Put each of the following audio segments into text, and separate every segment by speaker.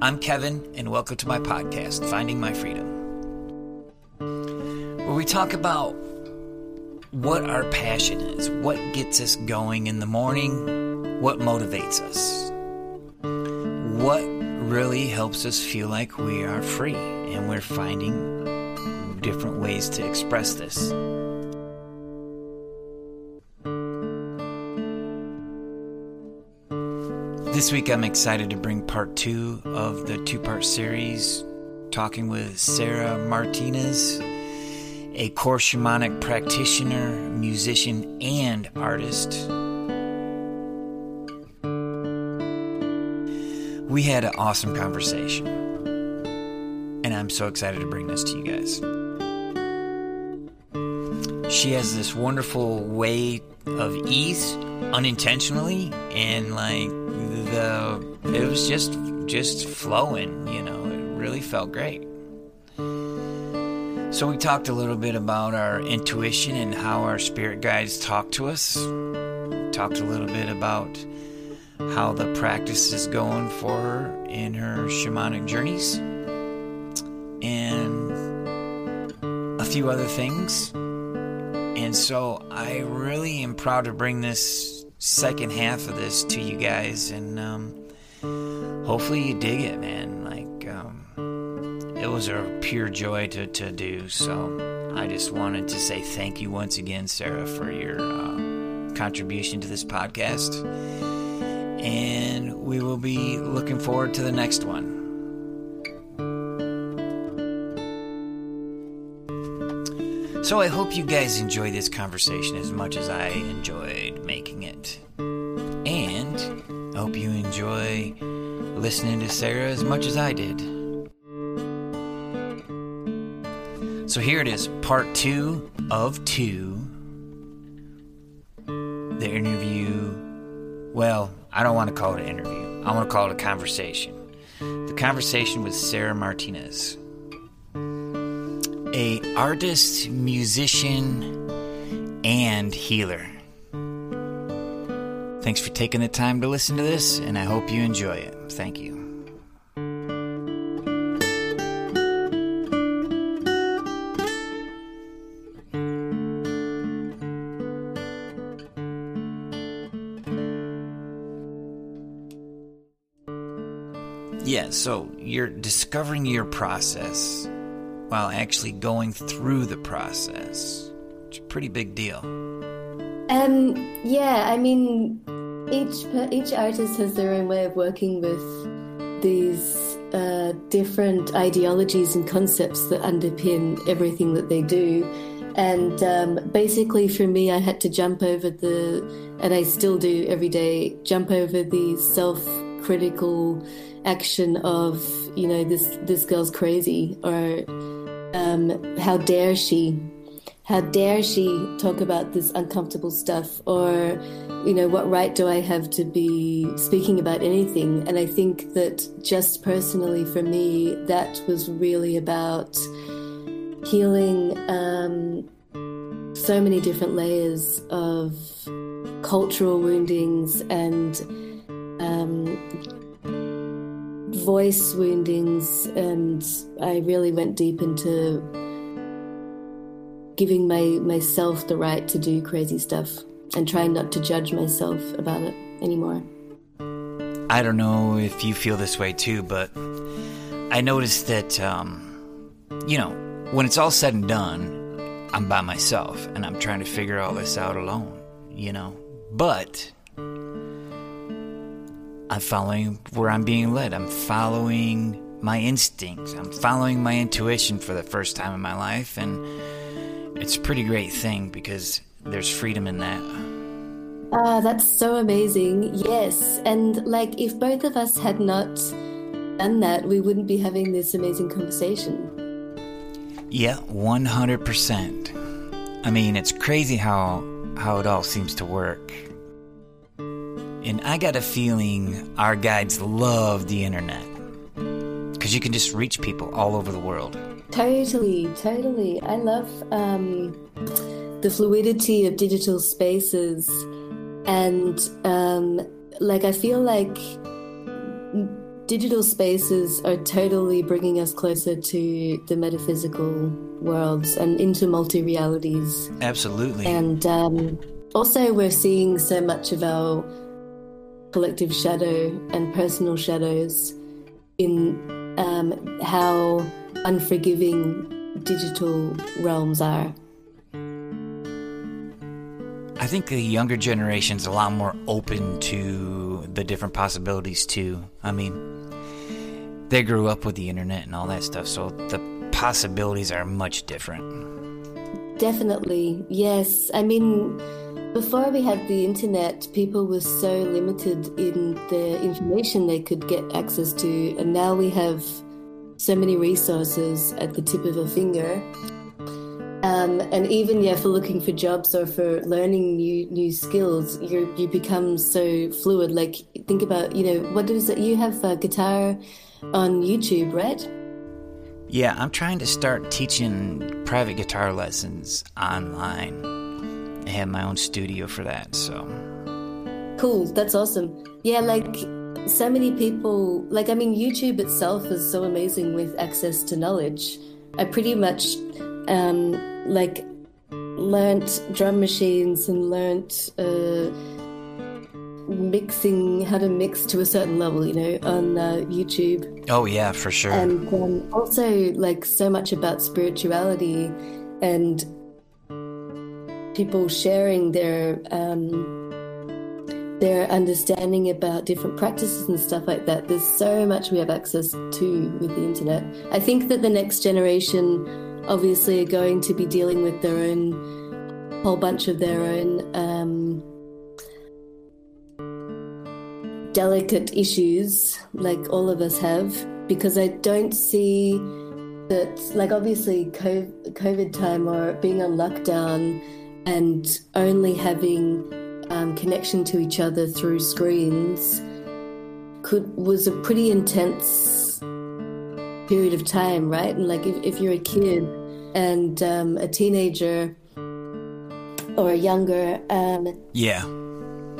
Speaker 1: I'm Kevin, and welcome to my podcast, Finding My Freedom, where we talk about what our passion is, what gets us going in the morning, what motivates us, what really helps us feel like we are free, and we're finding different ways to express this. This week, I'm excited to bring part two of the two part series, talking with Sarah Martinus, a core shamanic practitioner, musician, and artist. We had an awesome conversation, and I'm so excited to bring this to you guys. She has this wonderful way of ease unintentionally and like the it was just just flowing you know it really felt great. So we talked a little bit about our intuition and how our spirit guides talk to us. Talked a little bit about how the practice is going for her in her shamanic journeys. And a few other things. And so I really am proud to bring this second half of this to you guys, and um, hopefully you dig it, man. Like, um, it was a pure joy to, to do. So I just wanted to say thank you once again, Sarah, for your uh, contribution to this podcast. And we will be looking forward to the next one. So I hope you guys enjoy this conversation as much as I enjoyed making it. And I hope you enjoy listening to Sarah as much as I did. So here it is, part two of two. The interview. Well, I don't want to call it an interview, I want to call it a conversation. The conversation with Sarah Martinus a artist, musician, and healer. Thanks for taking the time to listen to this, and I hope you enjoy it. Thank you. Yeah, so you're discovering your process while actually going through the process. It's a pretty big deal.
Speaker 2: Um, yeah, I mean, each each artist has their own way of working with these uh, different ideologies and concepts that underpin everything that they do. And um, basically, for me, I had to jump over the, and I still do every day, jump over the self critical action of, you know, this, this girl's crazy, or um, how dare she? How dare she talk about this uncomfortable stuff? Or, you know, what right do I have to be speaking about anything? And I think that just personally for me, that was really about healing um, so many different layers of cultural woundings and um, voice woundings, and I really went deep into giving my myself the right to do crazy stuff and trying not to judge myself about it anymore.
Speaker 1: I don't know if you feel this way too, but I noticed that, um, you know, when it's all said and done, I'm by myself and I'm trying to figure all this out alone, you know. But I'm following where I'm being led. I'm following my instincts. I'm following my intuition for the first time in my life. And it's a pretty great thing because there's freedom in that.
Speaker 2: Ah, that's so amazing. Yes. And like, if both of us had not done that, we wouldn't be having this amazing conversation.
Speaker 1: Yeah, 100%. I mean, it's crazy how how it all seems to work. And I got a feeling our guides love the internet because you can just reach people all over the world.
Speaker 2: Totally, totally. I love um, the fluidity of digital spaces. And um, like, I feel like digital spaces are totally bringing us closer to the metaphysical worlds and into multi realities.
Speaker 1: Absolutely.
Speaker 2: And um, also, we're seeing so much of our collective shadow and personal shadows in um, how unforgiving digital realms are.
Speaker 1: I think the younger generation's a lot more open to the different possibilities too. I mean, they grew up with the internet and all that stuff, so the possibilities are much different.
Speaker 2: Definitely, yes. I mean, before we had the internet, people were so limited in the information they could get access to, and now we have so many resources at the tip of a finger um, and even yeah, for looking for jobs or for learning new new skills, you you become so fluid. Like think about you know what is it? You have guitar on YouTube, right?
Speaker 1: Yeah, I'm trying to start teaching private guitar lessons online. I have my own studio for that, so
Speaker 2: cool. That's awesome. Yeah, like so many people. Like I mean, YouTube itself is so amazing with access to knowledge. I pretty much um, like learnt drum machines and learnt uh, mixing how to mix to a certain level you know on uh, youtube
Speaker 1: oh yeah for sure
Speaker 2: and um, also like so much about spirituality and people sharing their um, their understanding about different practices and stuff like that. There's so much we have access to with the internet. I think that the next generation obviously are going to be dealing with their own whole bunch of their own um, delicate issues, like all of us have, because I don't see that, like, obviously, COVID time or being on lockdown and only having um, connection to each other through screens could was a pretty intense period of time, right? And like if, if you're a kid and um, a teenager or a younger, um,
Speaker 1: yeah,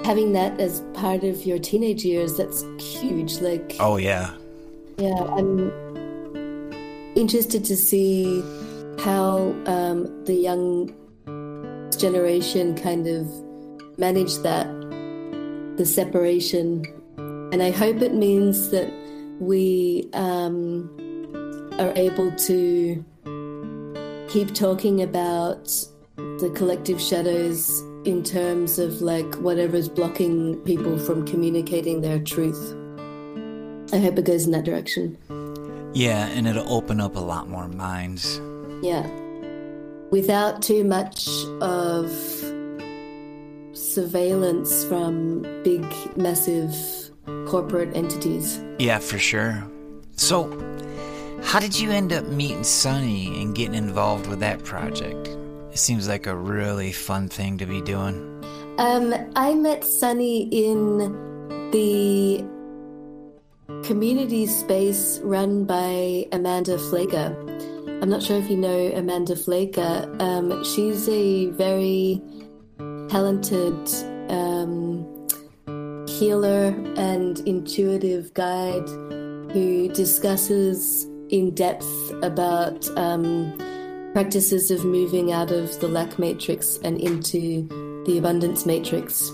Speaker 2: having that as part of your teenage years, that's huge. Like,
Speaker 1: oh yeah,
Speaker 2: yeah. I'm interested to see how um, the young generation kind of manage that, the separation, and I hope it means that we um, are able to keep talking about the collective shadows in terms of like whatever's blocking people from communicating their truth. I hope it goes in that direction.
Speaker 1: Yeah, and it'll open up a lot more minds.
Speaker 2: Yeah. Without too much of surveillance from big, massive corporate entities.
Speaker 1: Yeah, for sure. So, how did you end up meeting Sunny and getting involved with that project? It seems like a really fun thing to be doing.
Speaker 2: Um, I met Sunny in the community space run by Amanda Flaker. I'm not sure if you know Amanda Flaker. Um, she's a very talented um, healer and intuitive guide who discusses in depth about um, practices of moving out of the lack matrix and into the abundance matrix,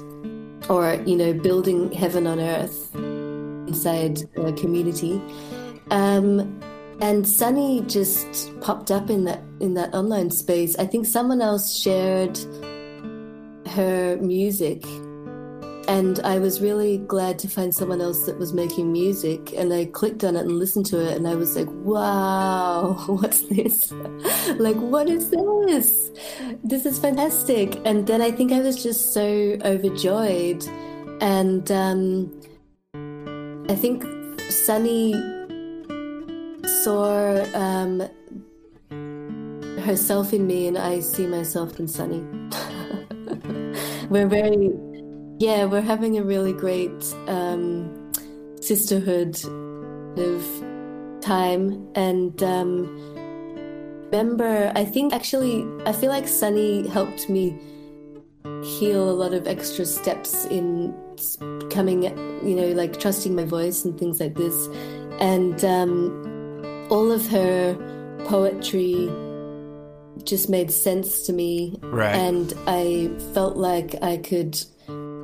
Speaker 2: or you know, building heaven on earth inside a community. Um, and Sunny just popped up in that in that online space. I think someone else shared her music and I was really glad to find someone else that was making music. And I clicked on it and listened to it, and I was like, wow, what's this? like, what is this? This is fantastic. And then I think I was just so overjoyed. And um, I think Sunny saw um, herself in me, and I see myself in Sunny. We're very yeah, we're having a really great um, sisterhood of time. And um, remember, I think actually, I feel like Sunny helped me heal a lot of extra steps in coming, you know, like trusting my voice and things like this. And um, all of her poetry just made sense to me.
Speaker 1: Right.
Speaker 2: And I felt like I could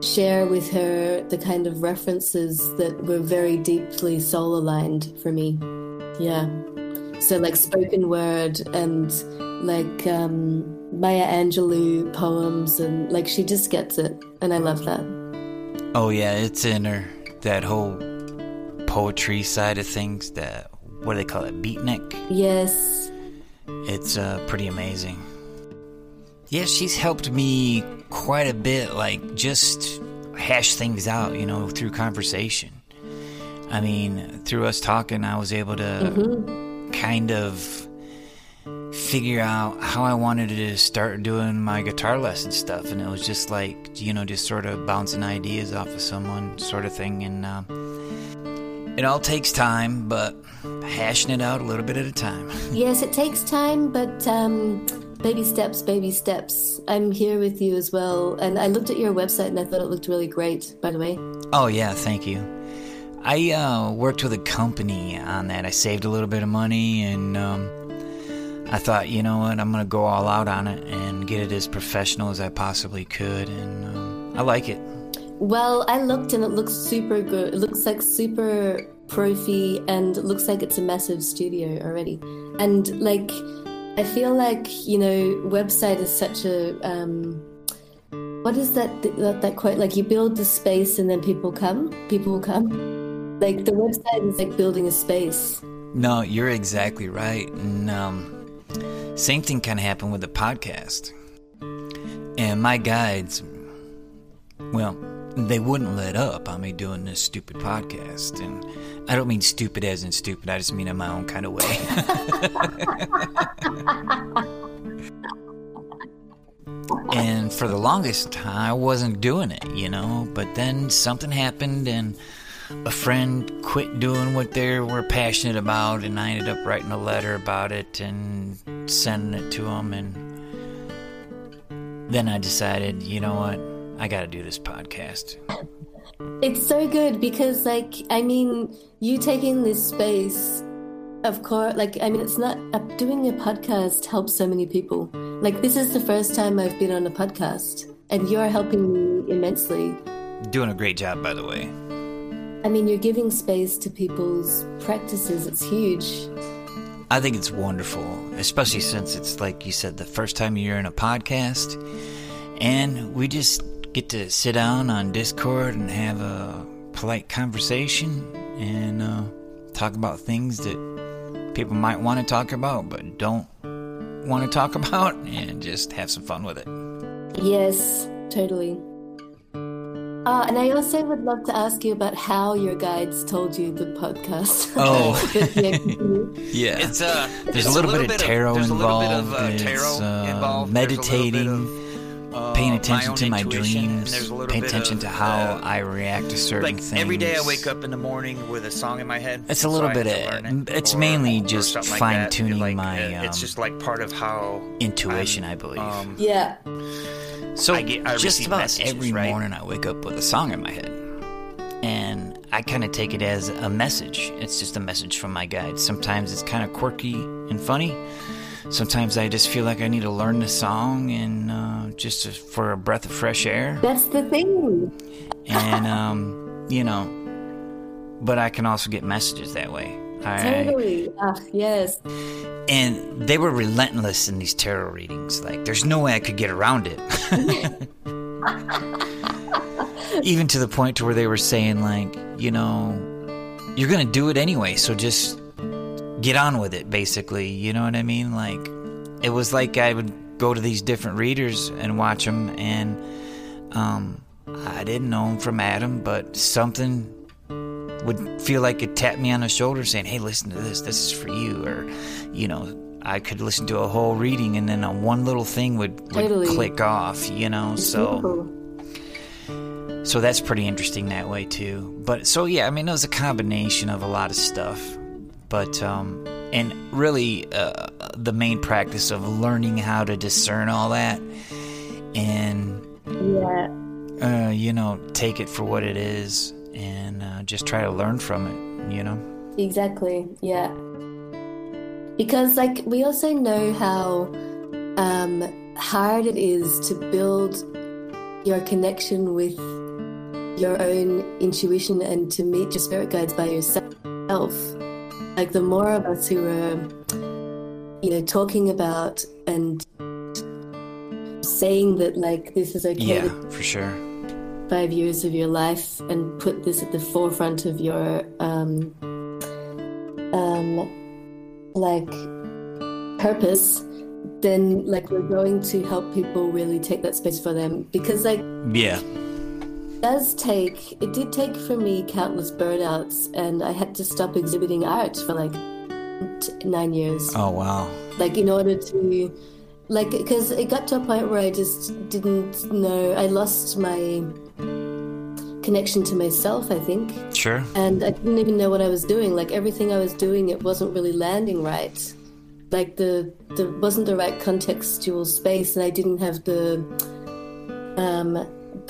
Speaker 2: share with her the kind of references that were very deeply soul aligned for me. Yeah. So, like spoken word and like um, Maya Angelou poems, and like she just gets it. And I love that.
Speaker 1: Oh, yeah, it's in her. That whole poetry side of things, that, what do they call it? Beatnik?
Speaker 2: Yes.
Speaker 1: It's uh, pretty amazing. Yeah, she's helped me quite a bit, like just hash things out, you know, through conversation. I mean, through us talking, I was able to
Speaker 2: Mm-hmm.
Speaker 1: kind of figure out how I wanted to start doing my guitar lesson stuff. And it was just like, you know, just sort of bouncing ideas off of someone, sort of thing. And uh, it all takes time, but hashing it out a little bit at a time.
Speaker 2: Yes, it takes time, but um, baby steps, baby steps. I'm here with you as well. And I looked at your website and I thought it looked really great, by the way.
Speaker 1: Oh, yeah, thank you. I uh, worked with a company on that. I saved a little bit of money and um, I thought, you know what, I'm going to go all out on it and get it as professional as I possibly could. And um, I like it.
Speaker 2: Well, I looked and it looks super good. It looks like super profi and looks like it's a massive studio already. And like, I feel like, you know, website is such a. Um, what is that, that that quote? Like you build the space and then people come. People will come. Like the website is like building a space.
Speaker 1: No, you're exactly right. And um, same thing kind of happened with the podcast. And my guides, well, they wouldn't let up on me doing this stupid podcast. And I don't mean stupid as in stupid, I just mean in my own kind of way. and for the longest time, I wasn't doing it, you know. But then something happened, and a friend quit doing what they were passionate about, and I ended up writing a letter about it and sending it to them. And then I decided, you know what, I got to do this podcast.
Speaker 2: It's so good because, like, I mean, you taking this space, of course, like, I mean, it's not uh, doing a podcast helps so many people. Like, this is the first time I've been on a podcast, and you're helping me immensely.
Speaker 1: Doing a great job, by the way.
Speaker 2: I mean, you're giving space to people's practices. It's huge.
Speaker 1: I think it's wonderful, especially since it's like you said, the first time you're in a podcast, and we just get to sit down on Discord and have a polite conversation and uh, talk about things that people might want to talk about but don't want to talk about, and just have some fun with it.
Speaker 2: Yes, totally. Uh, and I also would love to ask you about how your guides told you the podcast.
Speaker 1: Oh.
Speaker 2: Yeah,
Speaker 3: It's uh,
Speaker 1: there's
Speaker 3: it's
Speaker 1: a little, bit of tarot
Speaker 3: there's
Speaker 1: involved.
Speaker 3: A little bit of uh, tarot
Speaker 1: uh,
Speaker 3: involved. There's a little bit
Speaker 1: meditating.
Speaker 3: Of, uh,
Speaker 1: paying attention
Speaker 3: own
Speaker 1: to my dreams,
Speaker 3: there's a little
Speaker 1: paying attention
Speaker 3: of,
Speaker 1: to how
Speaker 3: uh,
Speaker 1: I react to certain
Speaker 3: like
Speaker 1: things.
Speaker 3: every day I wake up in the morning with a song in my head.
Speaker 1: It's a little
Speaker 3: I
Speaker 1: bit of-
Speaker 3: it,
Speaker 1: it's
Speaker 3: or-
Speaker 1: mainly
Speaker 3: or
Speaker 1: just
Speaker 3: something like
Speaker 1: fine-tuning
Speaker 3: Like,
Speaker 1: my,
Speaker 3: uh, It's
Speaker 1: um,
Speaker 3: just like part of how
Speaker 1: intuition,
Speaker 3: I'm,
Speaker 1: I believe.
Speaker 3: Um,
Speaker 2: yeah.
Speaker 1: so
Speaker 3: I get- I
Speaker 1: just about
Speaker 3: messages,
Speaker 1: every
Speaker 3: right?
Speaker 1: morning, I wake up with a song in my head, and I kind of take it as a message. It's just a message from my guide. Sometimes it's kind of quirky and funny. Sometimes I just feel like I need to learn the song and uh, just for a breath of fresh air.
Speaker 2: That's the thing.
Speaker 1: and um, you know, but I can also get messages that way. I,
Speaker 2: Totally. Ah, yes.
Speaker 1: and they were relentless in these tarot readings. Like, there's no way I could get around it. Even to the point to where they were saying, like, you know, you're gonna do it anyway, so just get on with it. Basically, you know what I mean? Like, it was like I would go to these different readers and watch them, and um, I didn't know them from Adam, but something would feel like it tapped me on the shoulder saying, Hey, listen to this. This is for you. Or, you know, I could listen to a whole reading and then a one little thing would, would
Speaker 2: Totally.
Speaker 1: click off, you know? So,
Speaker 2: Beautiful.
Speaker 1: so that's pretty interesting that way too. But so, yeah, I mean, it was a combination of a lot of stuff. But, um, and really, uh, the main practice of learning how to discern all that and
Speaker 2: Yeah.
Speaker 1: uh, you know, take it for what it is and uh, just try to learn from it, you know?
Speaker 2: Exactly, yeah. Because, like, we also know how um, hard it is to build your connection with your own intuition and to meet your spirit guides by yourself. Like, the more of us who are, you know, talking about and saying that, like, this is okay
Speaker 1: Yeah, for sure.
Speaker 2: five years of your life and put this at the forefront of your um, um, like purpose, then like we're going to help people really take that space for them because like
Speaker 1: Yeah.
Speaker 2: It does take it did take for me countless burnouts and I had to stop exhibiting art for like t- nine years
Speaker 1: Oh, wow.
Speaker 2: like in order to like because it got to a point where i just didn't know i lost my connection to myself i think
Speaker 1: Sure.
Speaker 2: and i didn't even know what i was doing like everything i was doing it wasn't really landing right like the the wasn't the right contextual space and i didn't have the um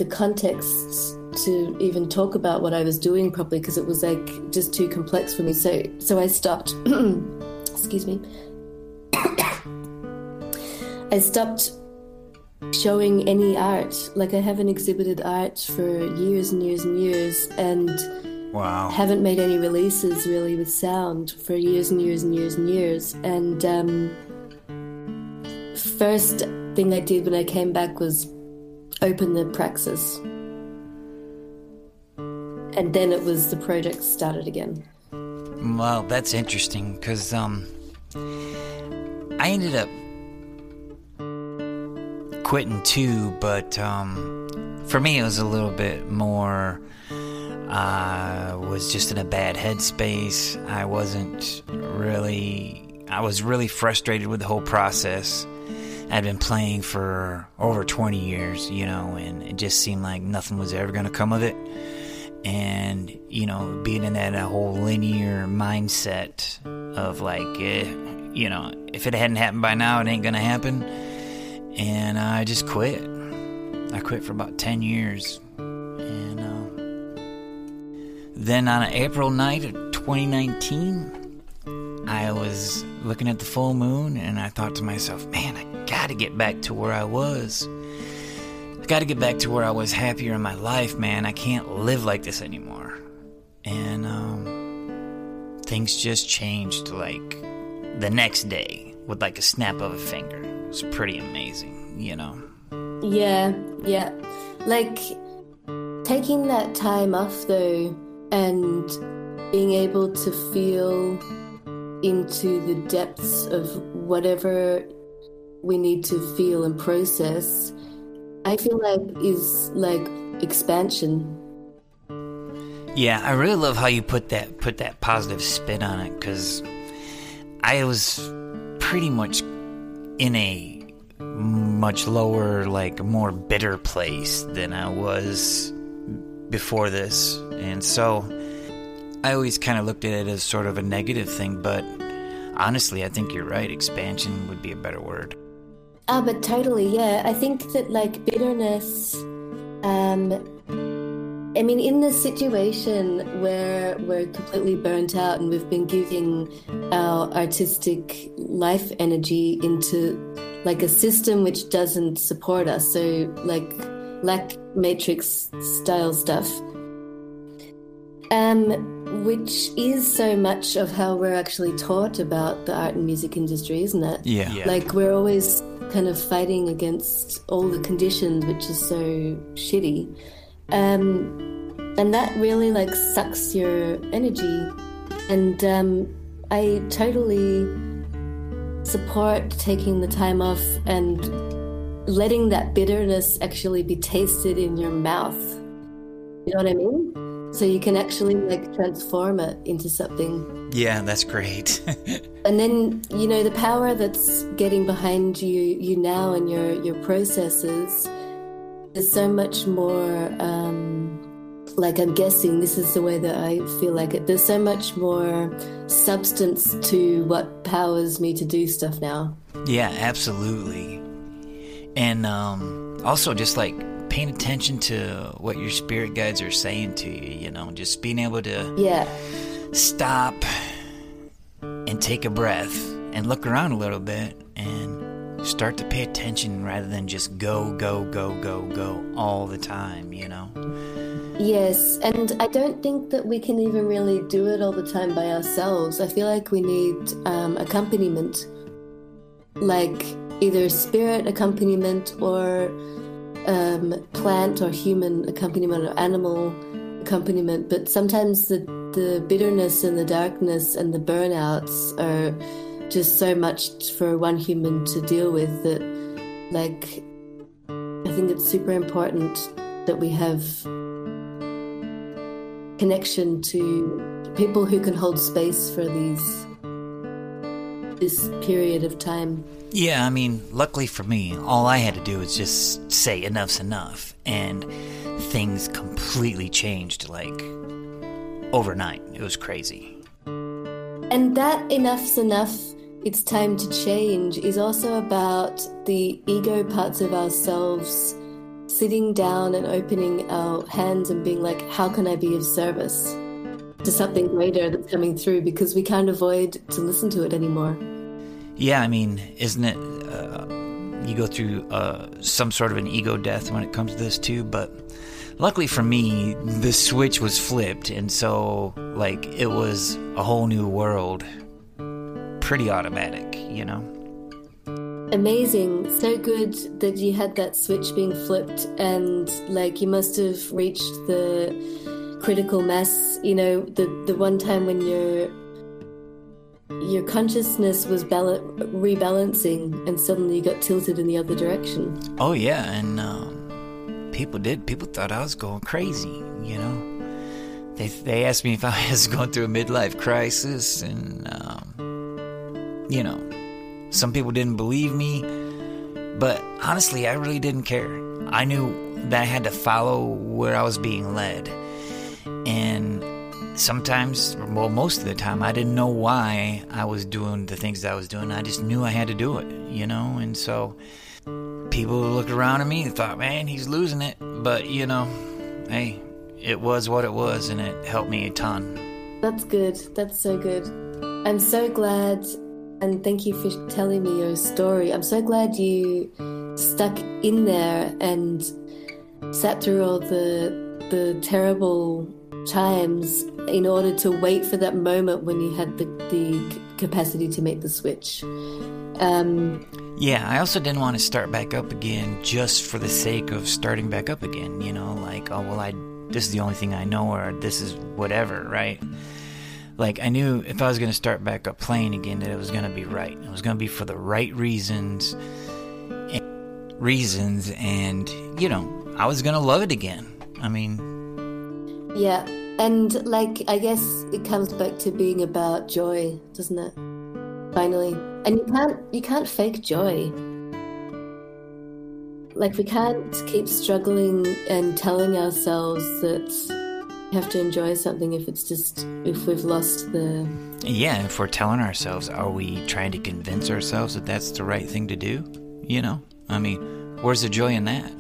Speaker 2: the context to even talk about what i was doing properly because it was like just too complex for me so so i stopped excuse me I stopped showing any art. Like I haven't exhibited art for years and years and years, and
Speaker 1: Wow.
Speaker 2: haven't made any releases really with sound for years and years and years and years. And um, first thing I did when I came back was open the praxis, and then it was the project started again.
Speaker 1: Well, that's interesting because um, I ended up quitting too, but um, for me it was a little bit more. I was just in a bad headspace. I wasn't really. I was really frustrated with the whole process. I'd been playing for over 20 years, you know, and it just seemed like nothing was ever going to come of it. And you know being in that whole linear mindset of like eh, you know if it hadn't happened by now it ain't gonna happen. And i just quit. I quit for about 10 years. And uh, then on april night of 2019 i was looking at the full moon and i thought to myself man i gotta get back to where i was I got to get back to where I was happier in my life, man. I can't live like this anymore. And um, things just changed like the next day with like a snap of a finger. It was pretty amazing, you know.
Speaker 2: Yeah, yeah. Like taking that time off though and being able to feel into the depths of whatever we need to feel and process, I feel like is like expansion.
Speaker 1: Yeah, I really love how you put that put that positive spin on it cuz I was pretty much in a much lower like more bitter place than I was before this. And so I always kind of looked at it as sort of a negative thing, but honestly, I think you're right. Expansion would be a better word.
Speaker 2: Ah, but totally, yeah. I think that like bitterness, um, I mean, in the situation where we're completely burnt out and we've been giving our artistic life energy into like a system which doesn't support us, so like lack matrix style stuff, um, which is so much of how we're actually taught about the art and music industry, isn't it?
Speaker 1: Yeah.
Speaker 2: Like we're always kind of fighting against all the conditions, which is so shitty. Um, and that really like sucks your energy. And um, I totally support taking the time off and letting that bitterness actually be tasted in your mouth. You know what I mean? So you can actually like transform it into something
Speaker 1: Yeah, that's great.
Speaker 2: and then you know the power that's getting behind you you now and your your processes is so much more um like i'm guessing this is the way that i feel like it there's so much more substance to what powers me to do stuff now
Speaker 1: Yeah, absolutely. And um, also, just like paying attention to what your spirit guides are saying to you. You know, just being able to
Speaker 2: Yeah.
Speaker 1: stop and take a breath and look around a little bit and start to pay attention rather than just go, go, go, go, go all the time, you know?
Speaker 2: Yes, and I don't think that we can even really do it all the time by ourselves. I feel like we need um, accompaniment, like either spirit accompaniment or um, plant or human accompaniment or animal accompaniment. But sometimes the, the bitterness and the darkness and the burnouts are just so much for one human to deal with that, like, I think it's super important that we have connection to people who can hold space for these this period of time.
Speaker 1: Yeah, I mean, luckily for me, all I had to do was just say enough's enough, and things completely changed like overnight. It was crazy.
Speaker 2: And that enough's enough, it's time to change is also about the ego parts of ourselves sitting down and opening our hands and being like, how can I be of service to something greater that's coming through? Because we can't avoid to listen to it anymore.
Speaker 1: Yeah, I mean, isn't it? Uh, you go through uh, some sort of an ego death when it comes to this too, but luckily for me, the switch was flipped, and so like it was a whole new world, pretty automatic, you know.
Speaker 2: Amazing. So good that you had that switch being flipped and like you must have reached the critical mass, you know, the the one time when your your consciousness was bal- rebalancing and suddenly you got tilted in the other direction.
Speaker 1: Oh yeah, and um, people did. People thought I was going crazy. You know, they they asked me if I was going through a midlife crisis, and um, you know, some people didn't believe me. But honestly, I really didn't care. I knew that I had to follow where I was being led, and sometimes, well, most of the time, I didn't know why I was doing the things I was doing. I just knew I had to do it, you know, and so people looked around at me and thought, man, he's losing it. But, you know, hey, it was what it was, and it helped me a ton.
Speaker 2: That's good. That's so good. I'm so glad and thank you for telling me your story. I'm so glad you stuck in there and sat through all the the terrible times in order to wait for that moment when you had the, the capacity to make the switch. Um,
Speaker 1: Yeah, I also didn't want to start back up again just for the sake of starting back up again. You know, like, oh, well, I this is the only thing I know, or this is whatever, right? Like, I knew if I was going to start back up playing again, that it was going to be right. It was going to be for the right reasons, and, reasons, and you know, I was going to love it again. I mean,
Speaker 2: yeah, and like I guess it comes back to being about joy, doesn't it? Finally, and you can't you can't fake joy. Like we can't keep struggling and telling ourselves that we have to enjoy something if it's just if we've lost the
Speaker 1: yeah, if we're telling ourselves, are we trying to convince ourselves that that's the right thing to do? You know, I mean, where's the joy in that?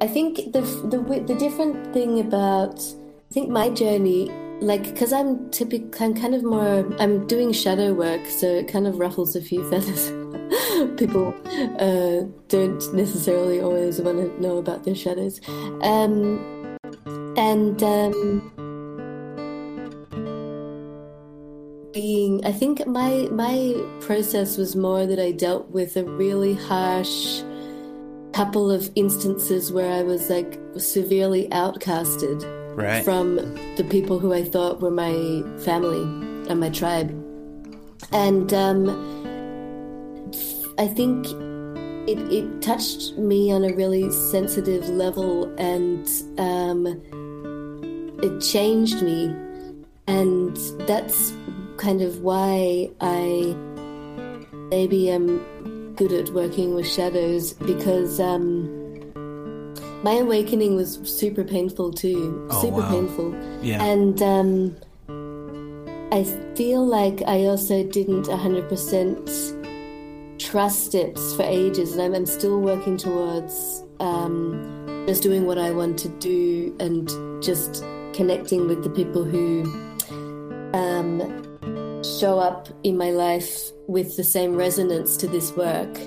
Speaker 2: I think the the the different thing about I think my journey, like, because I'm typical, I'm kind of more, I'm doing shadow work, so it kind of ruffles a few feathers. People uh, don't necessarily always want to know about their shadows, um, and um, being, I think my my process was more that I dealt with a really harsh couple of instances where I was like severely outcasted
Speaker 1: Right.
Speaker 2: from the people who I thought were my family and my tribe. And um, I think it, it touched me on a really sensitive level and um, it changed me. And that's kind of why I maybe am good at working with shadows because um, my awakening was super painful too.
Speaker 1: Oh,
Speaker 2: super
Speaker 1: wow.
Speaker 2: painful.
Speaker 1: Yeah.
Speaker 2: And um, I feel like I also didn't 100% trust it for ages, and I'm, I'm still working towards um, just doing what I want to do and just connecting with the people who um, show up in my life with the same resonance to this work.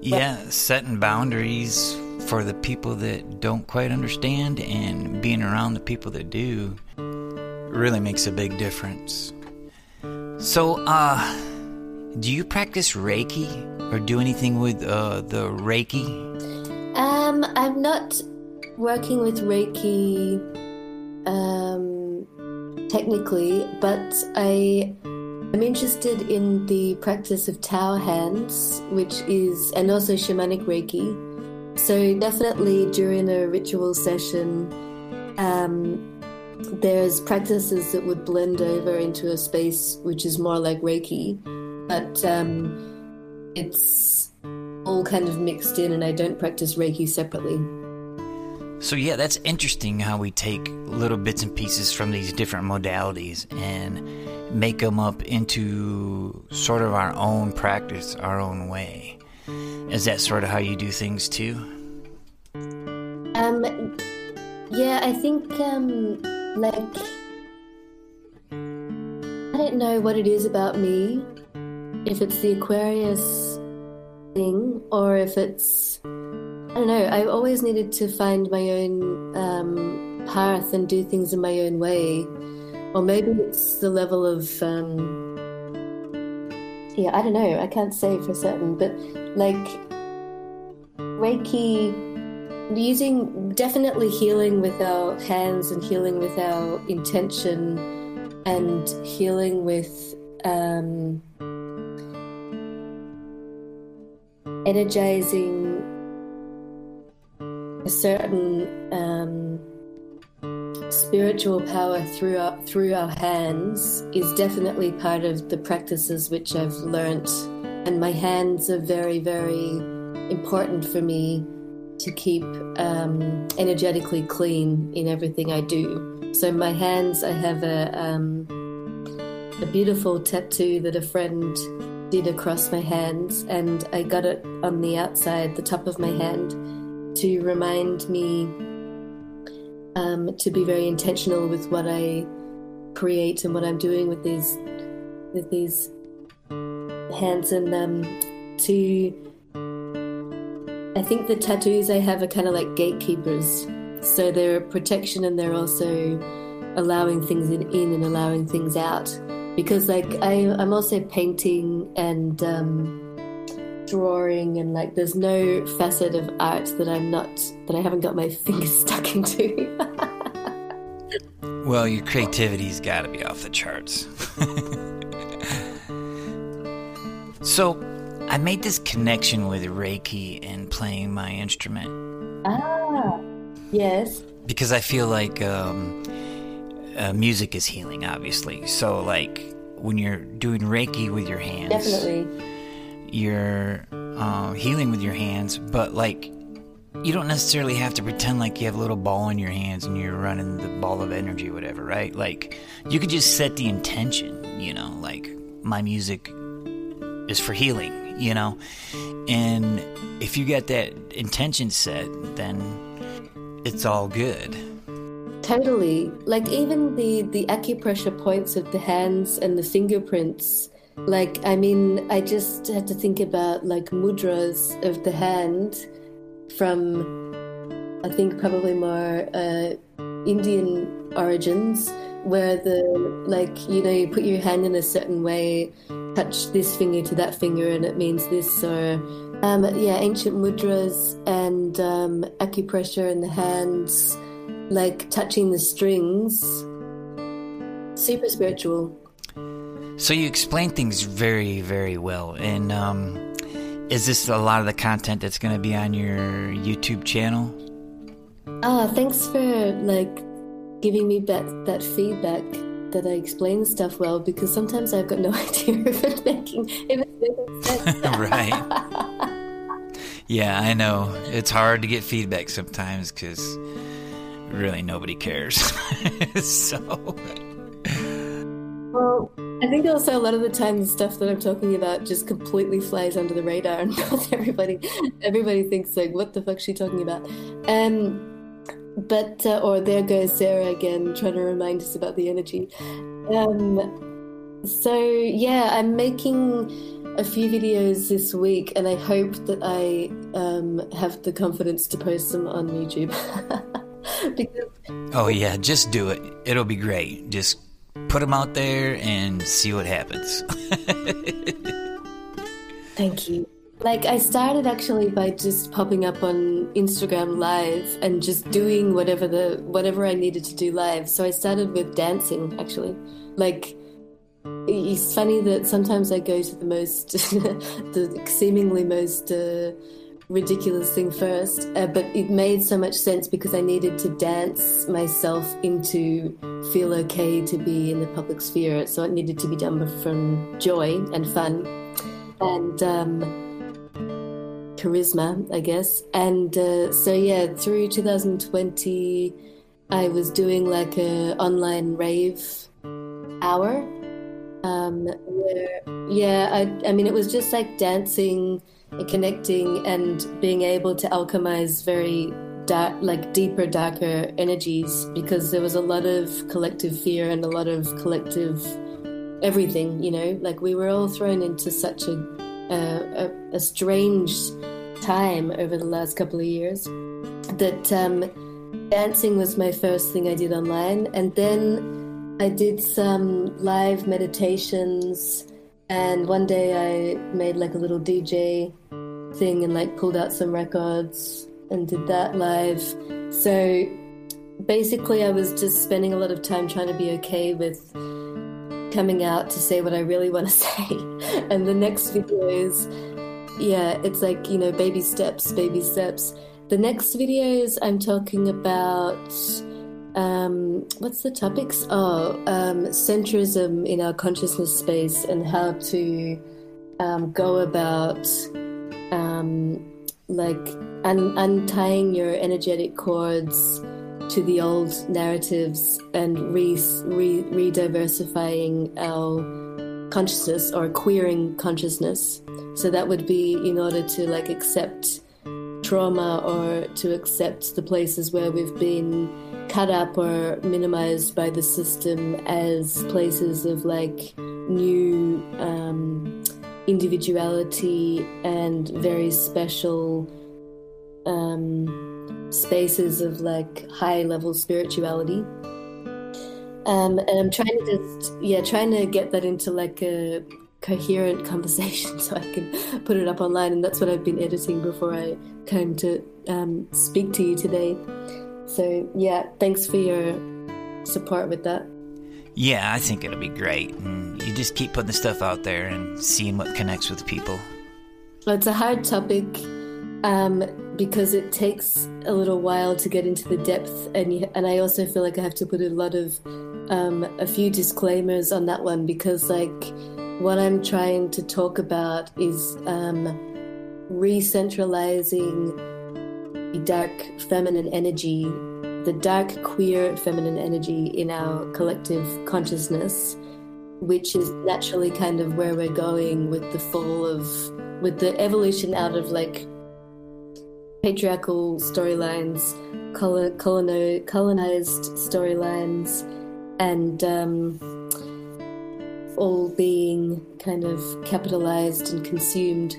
Speaker 1: Yeah, setting boundaries for the people that don't quite understand and being around the people that do really makes a big difference. So, uh, do you practice Reiki or do anything with uh, the Reiki?
Speaker 2: Um, I'm not working with Reiki um, technically, but I am interested in the practice of tower hands, which is, and also shamanic Reiki. So, definitely during a ritual session, um, there's practices that would blend over into a space which is more like Reiki, but um, it's all kind of mixed in, and I don't practice Reiki separately.
Speaker 1: So, yeah, that's interesting how we take little bits and pieces from these different modalities and make them up into sort of our own practice, our own way. Is that sort of how you do things too?
Speaker 2: Um, yeah, I think um, like I don't know what it is about me, if it's the Aquarius thing or if it's I don't know. I always needed to find my own um, path and do things in my own way, or maybe it's the level of um, yeah. I don't know. I can't say for certain, but like Reiki using definitely healing with our hands and healing with our intention and healing with um, energizing a certain um, spiritual power through our, through our hands is definitely part of the practices which I've learnt and my hands are very very important for me to keep um, energetically clean in everything I do. So my hands, I have a um, a beautiful tattoo that a friend did across my hands, and I got it on the outside, the top of my hand, to remind me um, to be very intentional with what I create and what I'm doing with these with these hands, and um, to I think the tattoos I have are kind of like gatekeepers. So they're a protection and they're also allowing things in, in and allowing things out. Because like I, I'm also painting and um, drawing and like there's no facet of art that I'm not that I haven't got my fingers stuck into.
Speaker 1: well, your creativity's got to be off the charts. so I made this connection with Reiki and playing my instrument.
Speaker 2: Ah, yes.
Speaker 1: Because I feel like um, uh, music is healing, obviously. So, like, when you're doing Reiki with your hands,
Speaker 2: definitely,
Speaker 1: you're uh, healing with your hands, but like, you don't necessarily have to pretend like you have a little ball in your hands and you're running the ball of energy, whatever, right? Like, you could just set the intention, you know, like, my music is for healing you know? And if you get that intention set, then it's all good.
Speaker 2: Totally. Like even the the acupressure points of the hands and the fingerprints. Like I mean, I just had to think about like mudras of the hand from I think probably more uh, Indian origins where the like you know you put your hand in a certain way touch this finger to that finger and it means this or um, yeah ancient mudras and um, acupressure in the hands like touching the strings. Super spiritual
Speaker 1: so you explain things very very well and um, is this a lot of the content that's going to be on your youtube channel
Speaker 2: ah thanks for like giving me that that feedback that I explain stuff well because sometimes I've got no idea if it's making if it's making sense.
Speaker 1: right. Yeah, I know. It's hard to get feedback sometimes because really nobody cares. so.
Speaker 2: Well, I think also a lot of the time the stuff that I'm talking about just completely flies under the radar, and not everybody everybody thinks like, "What the fuck's she talking about?" Um, but uh, or there goes Sarah again, trying to remind us about the energy. Um, so yeah, I'm making a few videos this week, and I hope that I um, have the confidence to post them on YouTube.
Speaker 1: because oh yeah, just do it. It'll be great. Just put them out there and see what happens.
Speaker 2: Thank you. Like I started actually by just popping up on Instagram live and just doing whatever the whatever I needed to do live. So I started with dancing actually. Like it's funny that sometimes I go to the most the seemingly most uh, ridiculous thing first, uh, but it made so much sense because I needed to dance myself into feel okay to be in the public sphere. So it needed to be done from joy and fun. And um, charisma, I guess. And uh, so yeah, through 2020, I was doing like a online rave hour. Um, where yeah, I, I mean, it was just like dancing and connecting and being able to alchemize very dark, like deeper, darker energies because there was a lot of collective fear and a lot of collective everything. You know, like we were all thrown into such a a, a, strange time over the last couple of years that um, dancing was my first thing I did online, and then I did some live meditations. And one day I made like a little DJ thing and like pulled out some records and did that live. So basically, I was just spending a lot of time trying to be okay with coming out to say what I really want to say. and the next videos, yeah, it's like, you know, baby steps, baby steps. The next videos, I'm talking about um, what's the topics? Oh, um, centrism in our consciousness space and how to um, go about um, like un- untying your energetic cords to the old narratives and re, re, re-diversifying our consciousness or queering consciousness. So that would be in order to like accept trauma or to accept the places where we've been cut up or minimized by the system as places of like new um, individuality and very special um, spaces of like high level spirituality. Um, and I'm trying to just, yeah, trying to get that into like a coherent conversation so I can put it up online. And that's what I've been editing before I came to um, speak to you today. So, yeah, thanks for your support with that.
Speaker 1: Yeah, I think it'll be great. And you just keep putting the stuff out there and seeing what connects with people.
Speaker 2: Well, it's a hard topic um, because it takes a little while to get into the depth, and you, and I also feel like I have to put a lot of um, a few disclaimers on that one because like what I'm trying to talk about is um, re-centralizing the dark feminine energy, the dark queer feminine energy in our collective consciousness, which is naturally kind of where we're going with the fall of with the evolution out of like patriarchal storylines, colonized storylines, and um, all being kind of capitalized and consumed.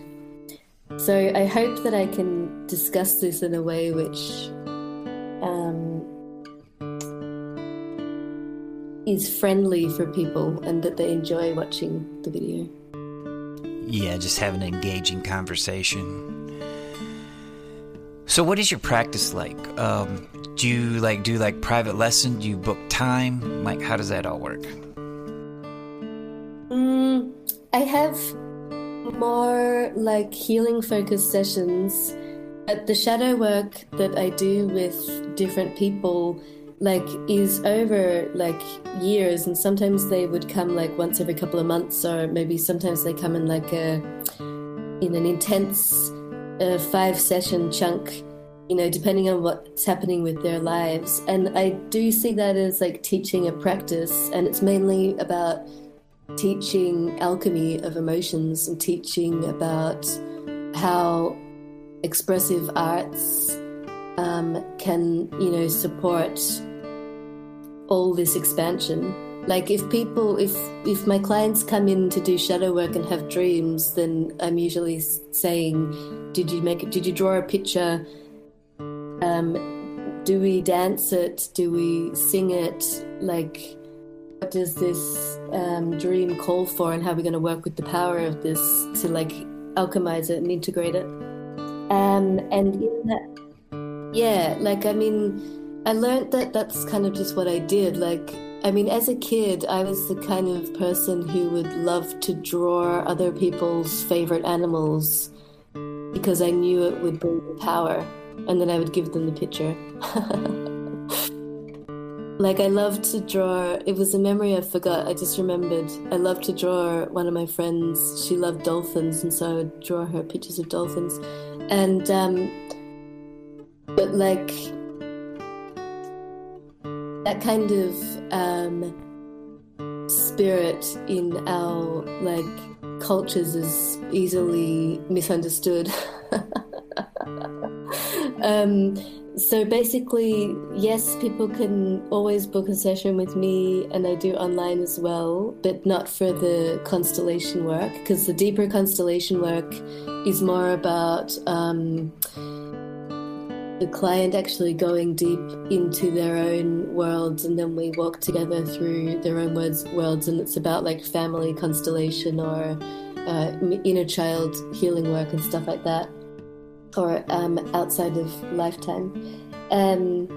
Speaker 2: So I hope that I can discuss this in a way which um, is friendly for people and that they enjoy watching the video.
Speaker 1: Yeah, just have an engaging conversation. So, what is your practice like? Um, do you like do like private lesson? Do you book time? Like, how does that all work?
Speaker 2: I have more like healing focused sessions. But the shadow work that I do with different people like is over like years and sometimes they would come like once every couple of months or maybe sometimes they come in like a in an intense a five session chunk, you know, depending on what's happening with their lives. And I do see that as like teaching a practice, and it's mainly about teaching alchemy of emotions and teaching about how expressive arts um, can you know support all this expansion. Like if people, if if my clients come in to do shadow work and have dreams, then I'm usually saying, "Did you make it? Did you draw a picture? Um, do we dance it? Do we sing it? Like, what does this um, dream call for, and how are we going to work with the power of this to like alchemize it and integrate it?" Um, and in that, yeah, like I mean, I learned that that's kind of just what I did. Like, I mean, as a kid, I was the kind of person who would love to draw other people's favorite animals because I knew it would bring the power, and then I would give them the picture. like, I loved to draw, it was a memory I forgot, I just remembered. I loved to draw one of my friends, she loved dolphins, and so I would draw her pictures of dolphins. And, um, but like, that kind of um, spirit in our like cultures is easily misunderstood. um, so basically, yes, people can always book a session with me, and I do online as well, but not for the constellation work, because the deeper constellation work is more about um, the client actually going deep into their own worlds, and then we walk together through their own words, worlds, and it's about like family constellation or uh, inner child healing work and stuff like that or um, outside of lifetime. Um,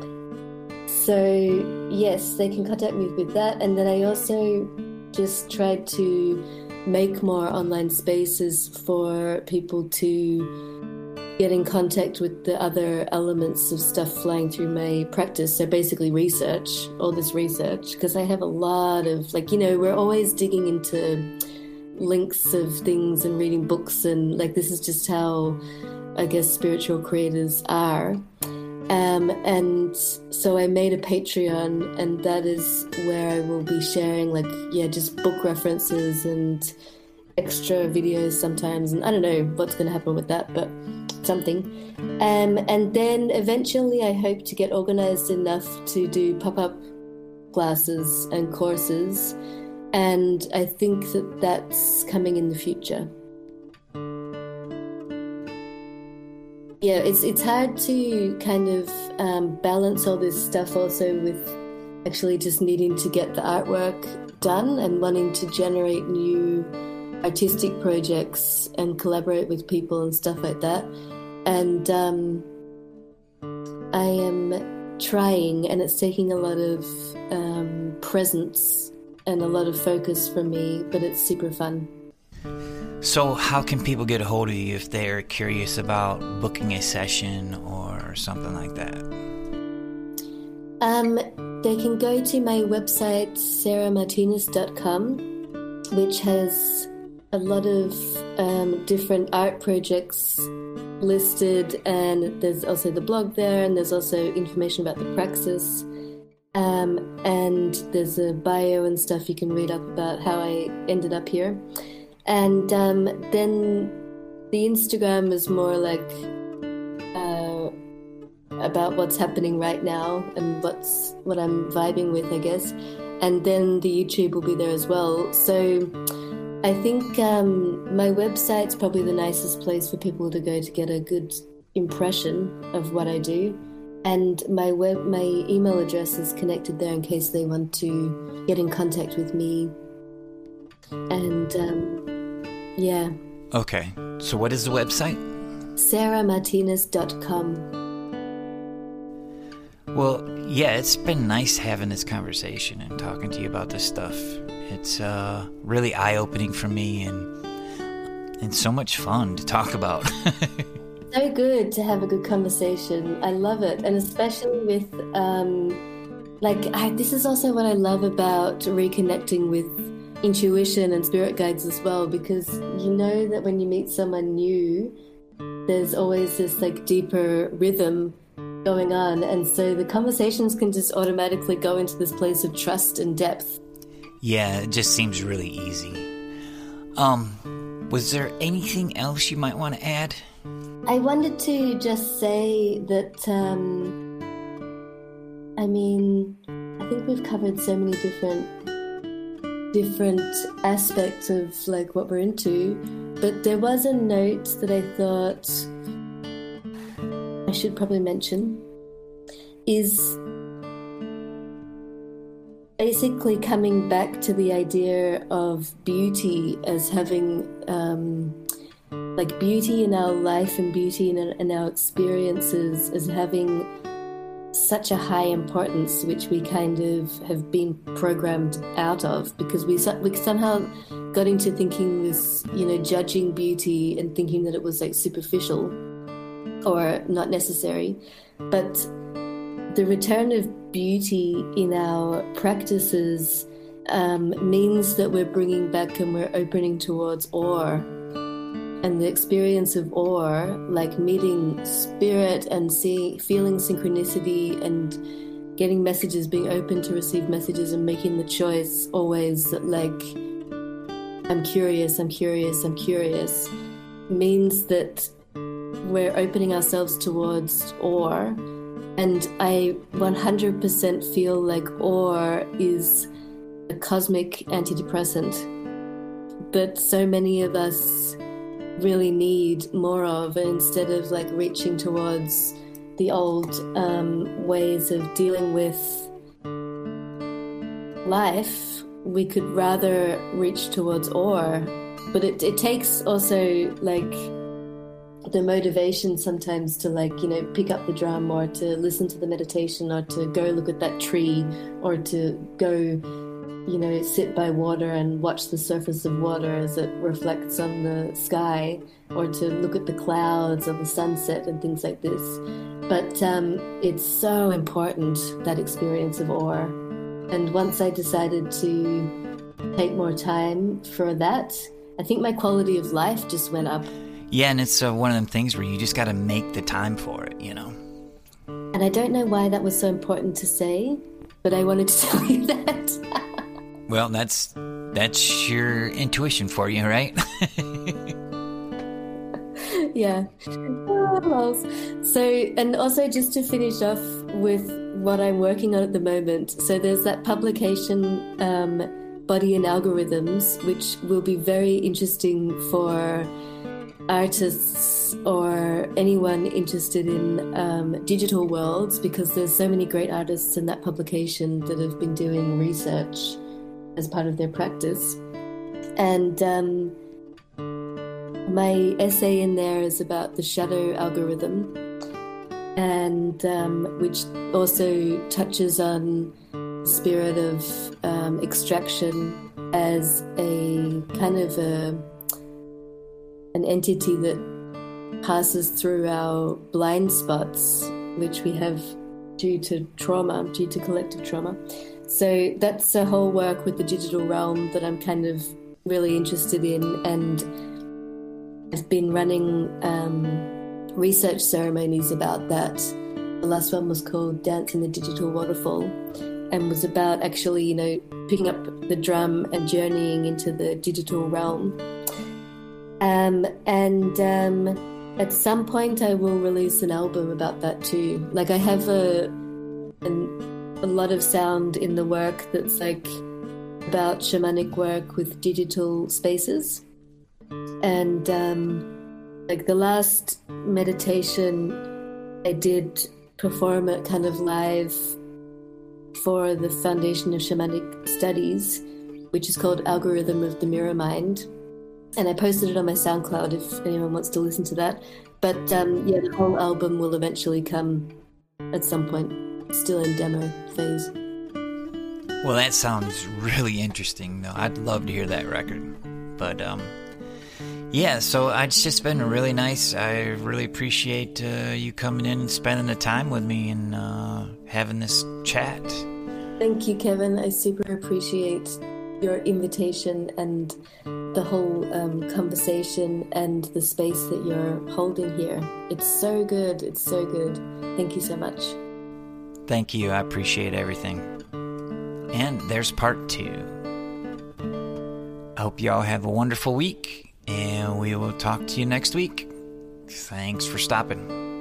Speaker 2: so yes, they can contact me with that, and then I also just tried to make more online spaces for people to get in contact with the other elements of stuff flying through my practice. So basically, research, all this research, because I have a lot of like you know we're always digging into links of things and reading books and like this is just how I guess spiritual creators are. Um, and so I made a Patreon, and that is where I will be sharing, like, yeah, just book references and extra videos sometimes. And I don't know what's going to happen with that, but something. Um, and then eventually, I hope to get organized enough to do pop up classes and courses. And I think that that's coming in the future. Yeah, it's it's hard to kind of um, balance all this stuff also with actually just needing to get the artwork done and wanting to generate new artistic projects and collaborate with people and stuff like that. And um, I am trying, and it's taking a lot of um, presence and a lot of focus from me, but it's super fun.
Speaker 1: So, how can people get a hold of you if they're curious about booking a session or something like that?
Speaker 2: Um, they can go to my website, sarahmartinus.com, which has a lot of um, different art projects listed, and there's also the blog there, and there's also information about the praxis. Um, and there's a bio and stuff you can read up about how I ended up here. And um, then the Instagram is more like uh, about what's happening right now and what's what I'm vibing with, I guess. And then the YouTube will be there as well. So I think um, my website's probably the nicest place for people to go to get a good impression of what I do. And my web, my email address is connected there in case they want to get in contact with me. And um, yeah.
Speaker 1: Okay. So, what is the website?
Speaker 2: sarahmartinus.com.
Speaker 1: Well, yeah, it's been nice having this conversation and talking to you about this stuff. It's uh, really eye opening for me and and so much fun to talk about.
Speaker 2: so good to have a good conversation. I love it, and especially with um, like I, this is also what I love about reconnecting with intuition and spirit guides as well, because you know that when you meet someone new, there's always this like deeper rhythm going on, and so the conversations can just automatically go into this place of trust and depth.
Speaker 1: Yeah, it just seems really easy. Um, was there anything else you might want to add?
Speaker 2: I wanted to just say that, um, I mean, I think we've covered so many different different aspects of like what we're into, but there was a note that I thought I should probably mention is basically coming back to the idea of beauty as having um, like beauty in our life and beauty in, in our experiences as having such a high importance, which we kind of have been programmed out of because we, we somehow got into thinking this, you know, judging beauty and thinking that it was like superficial or not necessary. But the return of beauty in our practices um, means that we're bringing back and we're opening towards awe and the experience of awe, like meeting spirit and seeing, feeling synchronicity and getting messages, being open to receive messages and making the choice always like, I'm curious, I'm curious, I'm curious, means that we're opening ourselves towards awe. And I 100% feel like awe is a cosmic antidepressant that so many of us really need more of instead of like reaching towards the old um, ways of dealing with life we could rather reach towards awe. But it, it takes also like the motivation sometimes to like you know pick up the drum or to listen to the meditation or to go look at that tree or to go you know, sit by water and watch the surface of water as it reflects on the sky, or to look at the clouds or the sunset and things like this. But um, it's so important that experience of awe. And once I decided to take more time for that, I think my quality of life just went up.
Speaker 1: Yeah, and it's uh, one of them things where you just got to make the time for it, you know?
Speaker 2: And I don't know why that was so important to say, but I wanted to tell you that.
Speaker 1: Well, that's that's your intuition for you, right?
Speaker 2: yeah. So, and also just to finish off with what I'm working on at the moment. So there's that publication, um, Body and Algorithms, which will be very interesting for artists or anyone interested in um, digital worlds because there's so many great artists in that publication that have been doing research as part of their practice. And um, my essay in there is about the shadow algorithm, and um, which also touches on the spirit of um, extraction as a kind of a an entity that passes through our blind spots, which we have due to trauma, due to collective trauma. So that's a whole work with the digital realm that I'm kind of really interested in, and I've been running um, research ceremonies about that. The last one was called Dance in the Digital Waterfall and was about actually, you know, picking up the drum and journeying into the digital realm. Um, and um, at some point, I will release an album about that too. Like, I have a an a lot of sound in the work that's like about shamanic work with digital spaces. And um, like the last meditation I did perform it kind of live for the Foundation of Shamanic Studies, which is called Algorithm of the Mirror Mind. And I posted it on my SoundCloud if anyone wants to listen to that. But um, yeah, the whole album will eventually come at some point still in demo phase.
Speaker 1: Well, that sounds really interesting, though. I'd love to hear that record. But, um, yeah, so it's just been really nice. I really appreciate uh, you coming in and spending the time with me and uh, having this chat.
Speaker 2: Thank you, Kevin. I super appreciate your invitation and the whole um, conversation and the space that you're holding here. It's so good. It's so good. Thank you so much.
Speaker 1: Thank you. I appreciate everything. And there's part two. I hope you all have a wonderful week, and we will talk to you next week. Thanks for stopping.